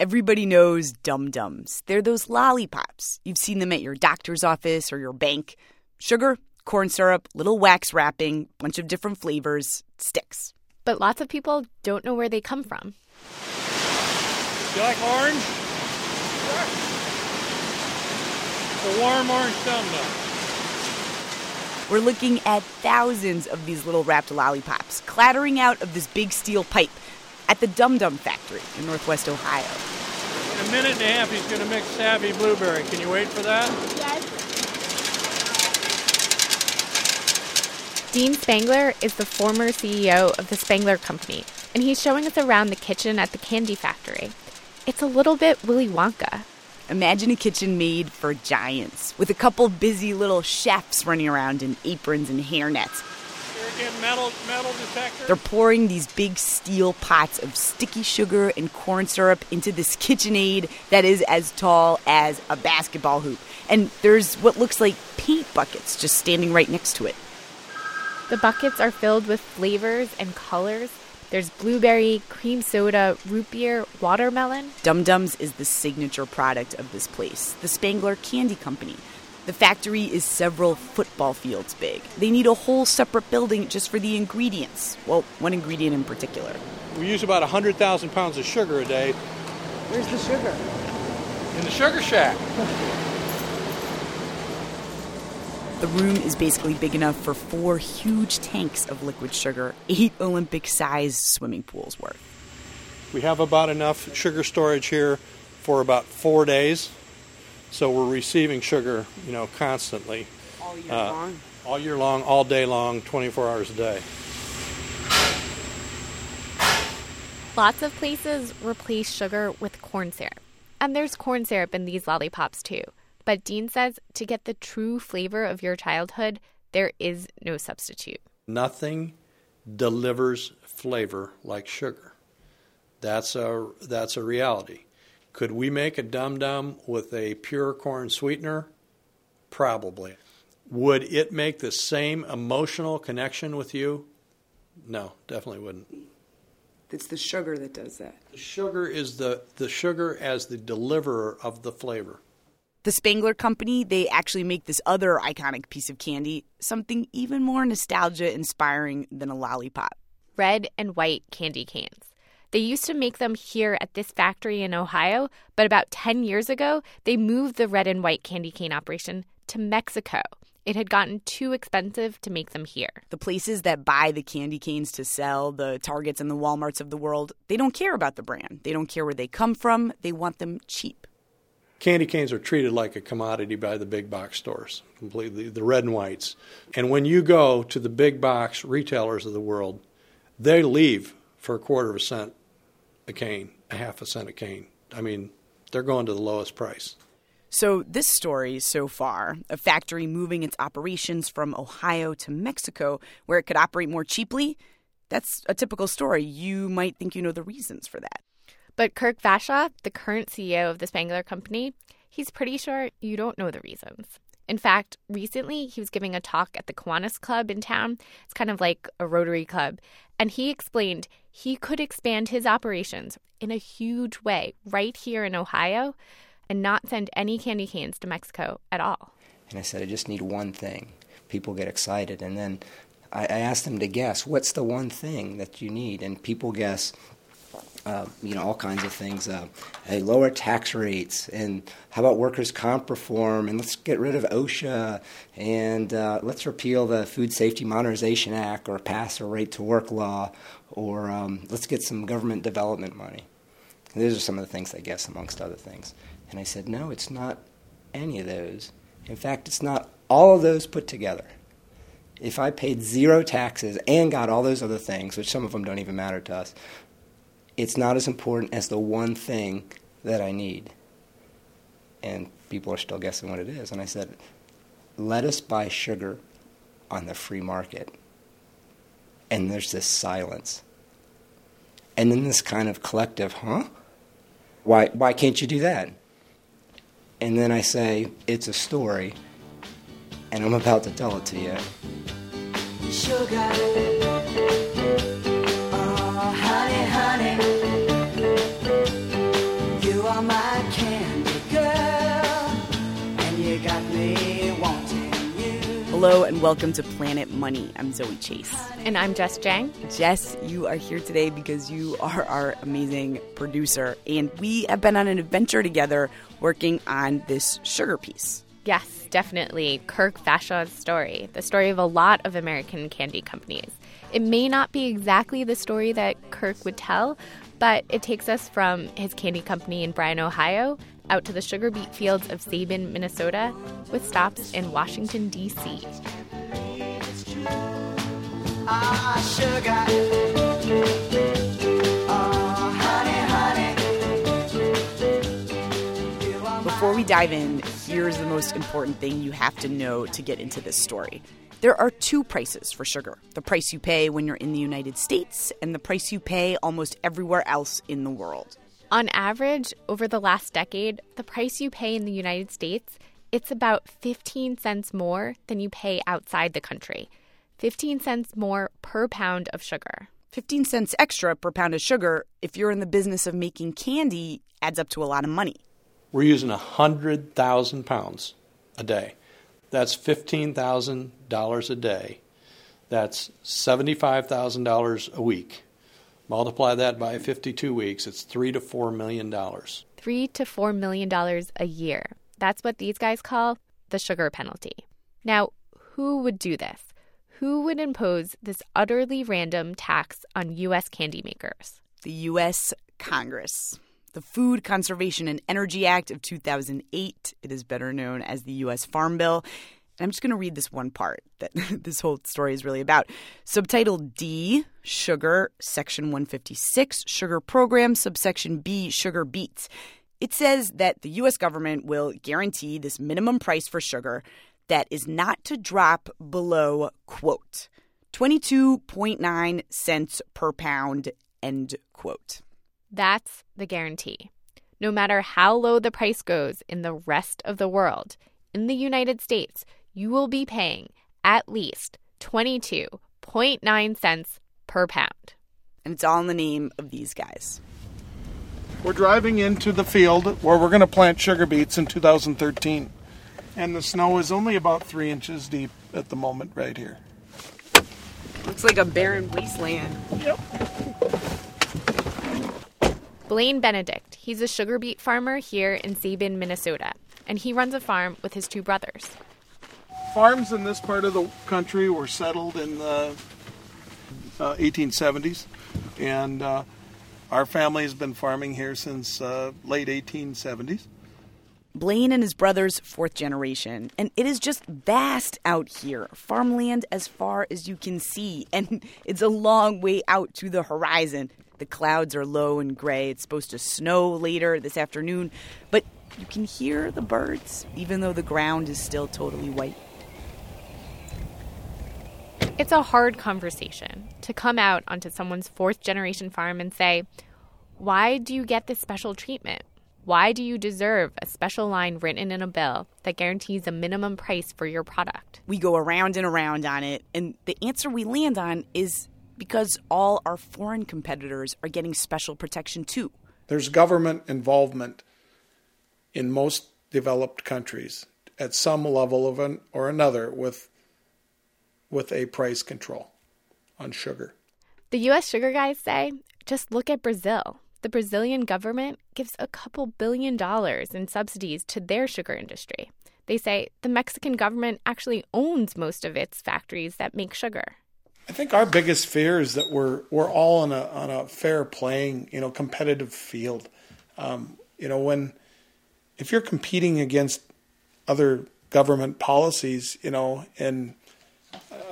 Everybody knows Dum Dums. They're those lollipops. You've seen them at your doctor's office or your bank. Sugar, corn syrup, little wax wrapping, bunch of different flavors, sticks. But lots of people don't know where they come from. You like orange? Sure. The warm orange Dum Dum. We're looking at thousands of these little wrapped lollipops clattering out of this big steel pipe at the Dum Dum factory in northwest Ohio. In a minute and a half, he's going to mix Savvy Blueberry. Can you wait for that? Yes. Dean Spangler is the former CEO of the Spangler Company, and he's showing us around the kitchen at the candy factory. It's a little bit Willy Wonka. Imagine a kitchen made for giants, with a couple busy little chefs running around in aprons and hairnets. Metal, metal detector. They're pouring these big steel pots of sticky sugar and corn syrup into this KitchenAid that is as tall as a basketball hoop. And there's what looks like paint buckets just standing right next to it. The buckets are filled with flavors and colors there's blueberry, cream soda, root beer, watermelon. Dum Dums is the signature product of this place, the Spangler Candy Company. The factory is several football fields big. They need a whole separate building just for the ingredients. Well, one ingredient in particular. We use about 100,000 pounds of sugar a day. Where's the sugar? In the sugar shack. The room is basically big enough for four huge tanks of liquid sugar, eight Olympic sized swimming pools worth. We have about enough sugar storage here for about four days. So we're receiving sugar, you know, constantly. All year uh, long? All year long, all day long, 24 hours a day. Lots of places replace sugar with corn syrup. And there's corn syrup in these lollipops too. But Dean says to get the true flavor of your childhood, there is no substitute. Nothing delivers flavor like sugar. That's a that's a reality. Could we make a dum dum with a pure corn sweetener? Probably. Would it make the same emotional connection with you? No, definitely wouldn't. It's the sugar that does that. The sugar is the, the sugar as the deliverer of the flavor. The Spangler Company, they actually make this other iconic piece of candy, something even more nostalgia inspiring than a lollipop. Red and white candy canes. They used to make them here at this factory in Ohio, but about 10 years ago, they moved the red and white candy cane operation to Mexico. It had gotten too expensive to make them here. The places that buy the candy canes to sell, the Targets and the Walmarts of the world, they don't care about the brand. They don't care where they come from. They want them cheap candy canes are treated like a commodity by the big box stores, completely, the red and whites. And when you go to the big box retailers of the world, they leave for a quarter of a cent a cane, a half a cent a cane. I mean, they're going to the lowest price. So, this story so far, a factory moving its operations from Ohio to Mexico where it could operate more cheaply, that's a typical story. You might think you know the reasons for that. But Kirk Vashaw, the current CEO of the Spangler Company, he's pretty sure you don't know the reasons. In fact, recently he was giving a talk at the Kiwanis Club in town. It's kind of like a Rotary Club. And he explained he could expand his operations in a huge way right here in Ohio and not send any candy canes to Mexico at all. And I said, I just need one thing. People get excited. And then I, I asked them to guess what's the one thing that you need? And people guess uh, you know, all kinds of things. Uh, hey, lower tax rates, and how about workers' comp reform? And let's get rid of OSHA, and uh, let's repeal the Food Safety Modernization Act, or pass a right to work law, or um, let's get some government development money. And those are some of the things, I guess, amongst other things. And I said, no, it's not any of those. In fact, it's not all of those put together. If I paid zero taxes and got all those other things, which some of them don't even matter to us, it's not as important as the one thing that I need. And people are still guessing what it is. And I said, let us buy sugar on the free market. And there's this silence. And then this kind of collective, huh? Why, why can't you do that? And then I say, it's a story, and I'm about to tell it to you. Sugar. Hello and welcome to Planet Money. I'm Zoe Chase. And I'm Jess Jiang. Jess, you are here today because you are our amazing producer, and we have been on an adventure together working on this sugar piece. Yes, definitely. Kirk Vashaw's story, the story of a lot of American candy companies. It may not be exactly the story that Kirk would tell, but it takes us from his candy company in Bryan, Ohio, out to the sugar beet fields of Sabin, Minnesota, with stops in Washington, D.C. Before we dive in, here's the most important thing you have to know to get into this story. There are two prices for sugar the price you pay when you're in the United States, and the price you pay almost everywhere else in the world. On average, over the last decade, the price you pay in the United States, it's about 15 cents more than you pay outside the country. 15 cents more per pound of sugar. 15 cents extra per pound of sugar, if you're in the business of making candy, adds up to a lot of money. We're using 100,000 pounds a day. That's $15,000 a day. That's $75,000 a week. Multiply that by 52 weeks, it's 3 to 4 million dollars. 3 to 4 million dollars a year. That's what these guys call the sugar penalty. Now, who would do this? Who would impose this utterly random tax on US candy makers? The US Congress the Food Conservation and Energy Act of 2008. It is better known as the U.S. Farm Bill. I'm just going to read this one part that this whole story is really about. Subtitle D, Sugar, Section 156, Sugar Program, Subsection B, Sugar Beets. It says that the U.S. government will guarantee this minimum price for sugar that is not to drop below, quote, 22.9 cents per pound, end quote. That's the guarantee. No matter how low the price goes in the rest of the world, in the United States, you will be paying at least 22.9 cents per pound. And it's all in the name of these guys. We're driving into the field where we're going to plant sugar beets in 2013. And the snow is only about three inches deep at the moment, right here. Looks like a barren wasteland. Yep. Blaine Benedict. He's a sugar beet farmer here in Sabin, Minnesota, and he runs a farm with his two brothers. Farms in this part of the country were settled in the uh, 1870s, and uh, our family has been farming here since uh, late 1870s. Blaine and his brothers, fourth generation, and it is just vast out here. Farmland as far as you can see, and it's a long way out to the horizon. The clouds are low and gray. It's supposed to snow later this afternoon, but you can hear the birds, even though the ground is still totally white. It's a hard conversation to come out onto someone's fourth generation farm and say, Why do you get this special treatment? Why do you deserve a special line written in a bill that guarantees a minimum price for your product? We go around and around on it, and the answer we land on is because all our foreign competitors are getting special protection too. There's government involvement in most developed countries at some level of an, or another with with a price control on sugar. The US sugar guys say just look at Brazil. The Brazilian government gives a couple billion dollars in subsidies to their sugar industry. They say the Mexican government actually owns most of its factories that make sugar. I think our biggest fear is that we're we're all on a on a fair playing, you know, competitive field. Um, you know, when if you're competing against other government policies, you know, and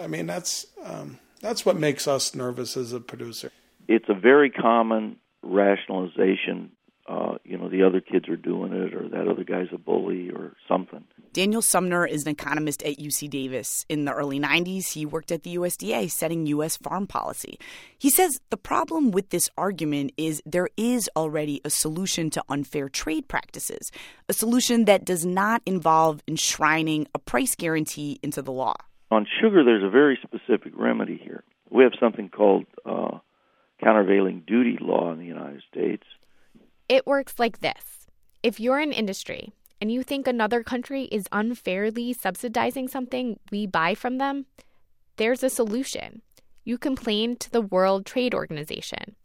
I mean that's um, that's what makes us nervous as a producer. It's a very common rationalization uh, you know, the other kids are doing it or that other guy's a bully or something. Daniel Sumner is an economist at UC Davis. In the early 90s, he worked at the USDA setting U.S. farm policy. He says the problem with this argument is there is already a solution to unfair trade practices, a solution that does not involve enshrining a price guarantee into the law. On sugar, there's a very specific remedy here. We have something called uh, countervailing duty law in the United States It works like this if you're an industry and you think another country is unfairly subsidizing something we buy from them, there's a solution. You complain to the World Trade Organization.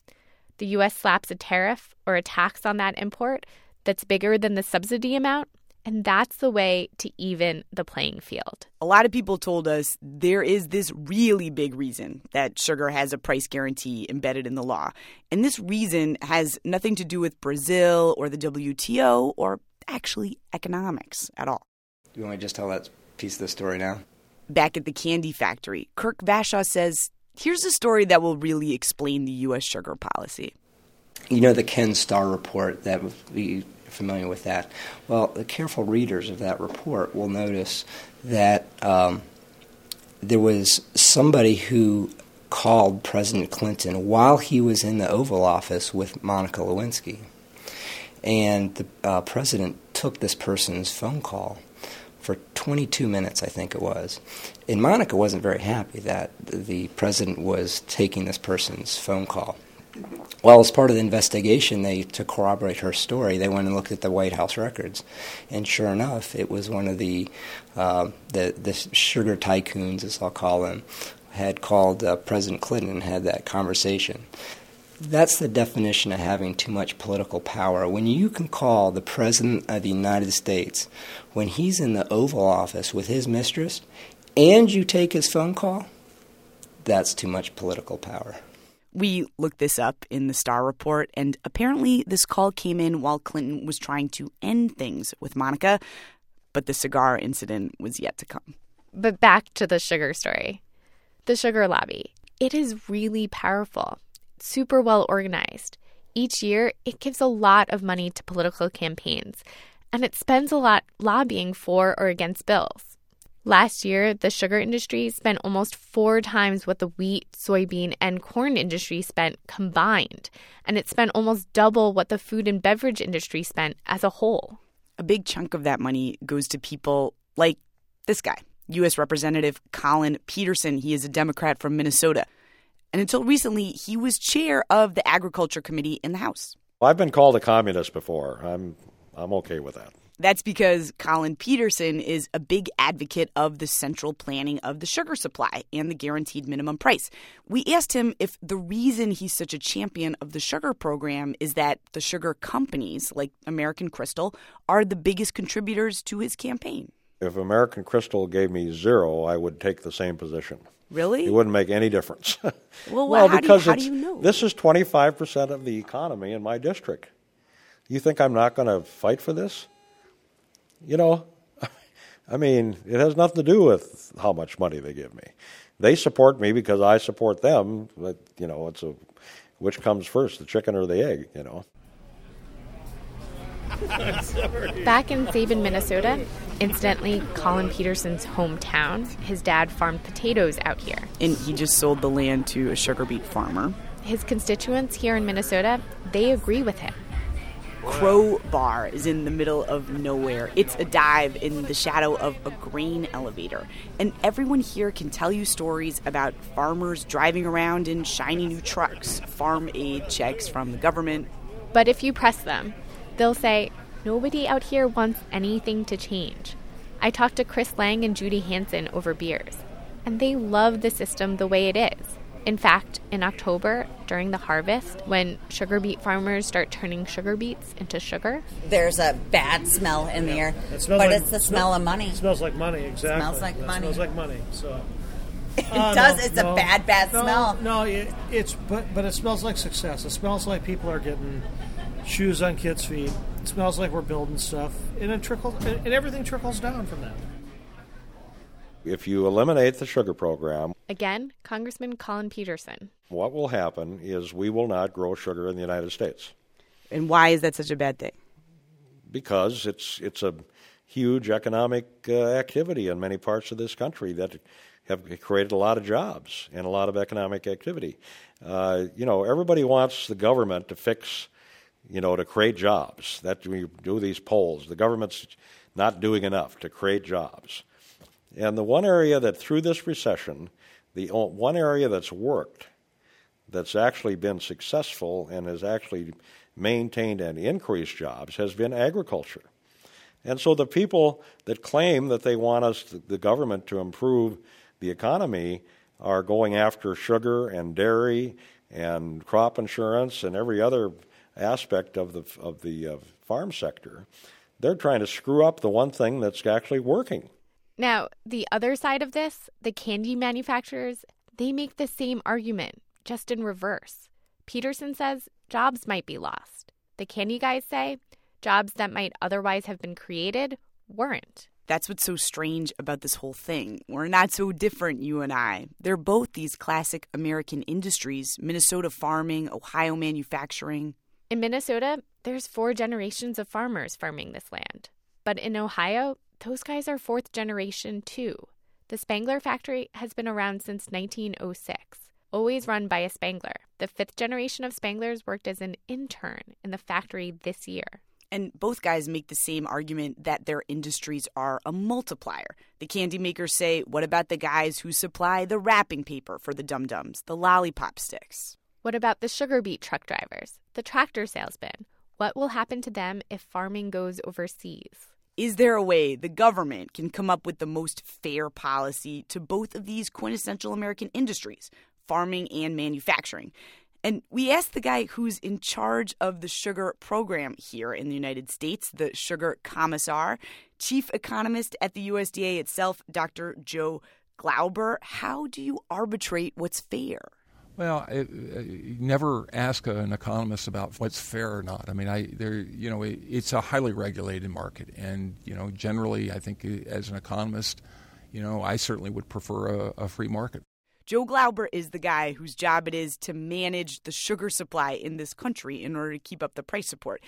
The US slaps a tariff or a tax on that import that's bigger than the subsidy amount, and that's the way to even the playing field. A lot of people told us there is this really big reason that sugar has a price guarantee embedded in the law. And this reason has nothing to do with Brazil or the WTO or actually economics at all. You want me to just tell that piece of the story now? Back at the candy factory, Kirk Vashaw says here's a story that will really explain the U.S. sugar policy. You know the Ken Starr report that we familiar with that. Well, the careful readers of that report will notice that um, there was somebody who called President Clinton while he was in the Oval Office with Monica Lewinsky. And the uh, president took this person's phone call for 22 minutes, I think it was. And Monica wasn't very happy that the president was taking this person's phone call. Well, as part of the investigation, they to corroborate her story, they went and looked at the White House records, and sure enough, it was one of the uh, the, the sugar tycoons, as I'll call them, had called uh, President Clinton and had that conversation. That's the definition of having too much political power. When you can call the President of the United States when he's in the Oval Office with his mistress, and you take his phone call, that's too much political power. We looked this up in the Starr report, and apparently this call came in while Clinton was trying to end things with Monica, but the cigar incident was yet to come. But back to the sugar story. The sugar lobby. It is really powerful, super well organized. Each year, it gives a lot of money to political campaigns, and it spends a lot lobbying for or against bills. Last year, the sugar industry spent almost four times what the wheat, soybean, and corn industry spent combined, and it spent almost double what the food and beverage industry spent as a whole. A big chunk of that money goes to people like this guy, U.S. Representative Collin Peterson. He is a Democrat from Minnesota. And until recently, he was chair of the Agriculture Committee in the House. I've been called a communist before. I'm, I'm okay with that. That's because Collin Peterson is a big advocate of the central planning of the sugar supply and the guaranteed minimum price. We asked him if the reason he's such a champion of the sugar program is that the sugar companies, like American Crystal, are the biggest contributors to his campaign. If American Crystal gave me zero, I would take the same position. Really? It wouldn't make any difference. well, well how because do you, how do you know? This is 25% of the economy in my district. You think I'm not going to fight for this? You know, I mean, it has nothing to do with how much money they give me. They support me because I support them. But you know, it's a which comes first, the chicken or the egg? You know. Back in Sabin, Minnesota, incidentally, Collin Peterson's hometown, his dad farmed potatoes out here. And he just sold the land to a sugar beet farmer. His constituents here in Minnesota, they agree with him. Crow Bar is in the middle of nowhere. It's a dive in the shadow of a grain elevator. And everyone here can tell you stories about farmers driving around in shiny new trucks, farm aid checks from the government. But if you press them, they'll say, Nobody out here wants anything to change. I talked to Chris Lang and Judy Hansen over beers, and they love the system the way it is. In fact, in October, during the harvest, when sugar beet farmers start turning sugar beets into sugar, there's a bad smell in the air. It but like, it's the smell of money. It smells like money, exactly. It smells like it money. smells like money. So it uh, does. No, it's no, a bad, bad no, smell. No, it, it's but but it smells like success. It smells like people are getting shoes on kids' feet. It smells like we're building stuff, and it trickles, and everything trickles down from that. If you eliminate the sugar program, again, Congressman Collin Peterson, what will happen is we will not grow sugar in the United States. And why is that such a bad thing? Because it's it's a huge economic uh, activity in many parts of this country that have created a lot of jobs and a lot of economic activity. Uh, you know, everybody wants the government to fix, you know, to create jobs. That we do these polls. The government's not doing enough to create jobs. And the one area that through this recession, the one area that's worked, that's actually been successful and has actually maintained and increased jobs has been agriculture. And so the people that claim that they want us, the government, to improve the economy are going after sugar and dairy and crop insurance and every other aspect of the of the uh, farm sector. They're trying to screw up the one thing that's actually working. Now, the other side of this, the candy manufacturers, they make the same argument, just in reverse. Peterson says jobs might be lost. The candy guys say jobs that might otherwise have been created weren't. That's what's so strange about this whole thing. We're not so different, you and I. They're both these classic American industries Minnesota farming, Ohio manufacturing. In Minnesota, there's four generations of farmers farming this land. But in Ohio, those guys are fourth generation too. The Spangler factory has been around since 1906, always run by a Spangler. The fifth generation of Spanglers worked as an intern in the factory this year. And both guys make the same argument that their industries are a multiplier. The candy makers say, what about the guys who supply the wrapping paper for the dum dums, the lollipop sticks? What about the sugar beet truck drivers, the tractor salesmen? What will happen to them if farming goes overseas? Is there a way the government can come up with the most fair policy to both of these quintessential American industries, farming and manufacturing? And we asked the guy who's in charge of the sugar program here in the United States, the sugar commissar, chief economist at the USDA itself, Dr. Joe Glauber. How do you arbitrate what's fair? Well, it, uh, it, never ask an economist about what's fair or not. I mean, I there, you know, it, it's a highly regulated market, and you know, generally, I think uh, as an economist, you know, I certainly would prefer a, a free market. Joe Glauber is the guy whose job it is to manage the sugar supply in this country in order to keep up the price support.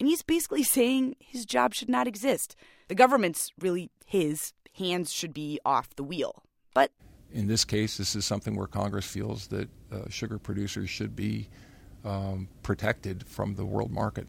And he's basically saying his job should not exist. The government's really his. Hands should be off the wheel. But in this case, this is something where Congress feels that uh, sugar producers should be um, protected from the world market.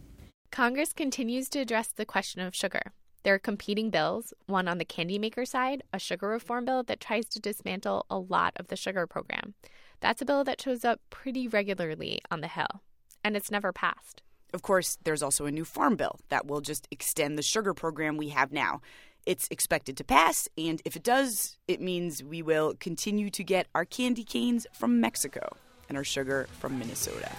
Congress continues to address the question of sugar. There are competing bills, one on the candy maker side, a sugar reform bill that tries to dismantle a lot of the sugar program. That's a bill that shows up pretty regularly on the Hill, and it's never passed. Of course, there's also a new farm bill that will just extend the sugar program we have now. It's expected to pass, and if it does, it means we will continue to get our candy canes from Mexico and our sugar from Minnesota.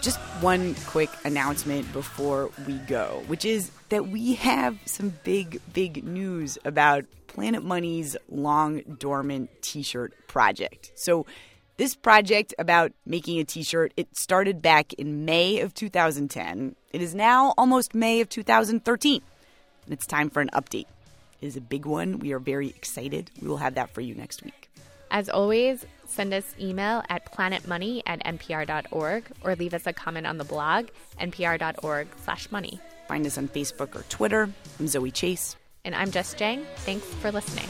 Just one quick announcement before we go, which is that we have some big, big news about Planet Money's long dormant t shirt project. So, this project about making a t shirt, it started back in May of 2010. It is now almost May of 2013. And it's time for an update. It is a big one. We are very excited. We will have that for you next week. As always, send us email at planetmoney at npr.org or leave us a comment on the blog, npr.org slash money. Find us on Facebook or Twitter. I'm Zoe Chase. And I'm Jess Jiang. Thanks for listening.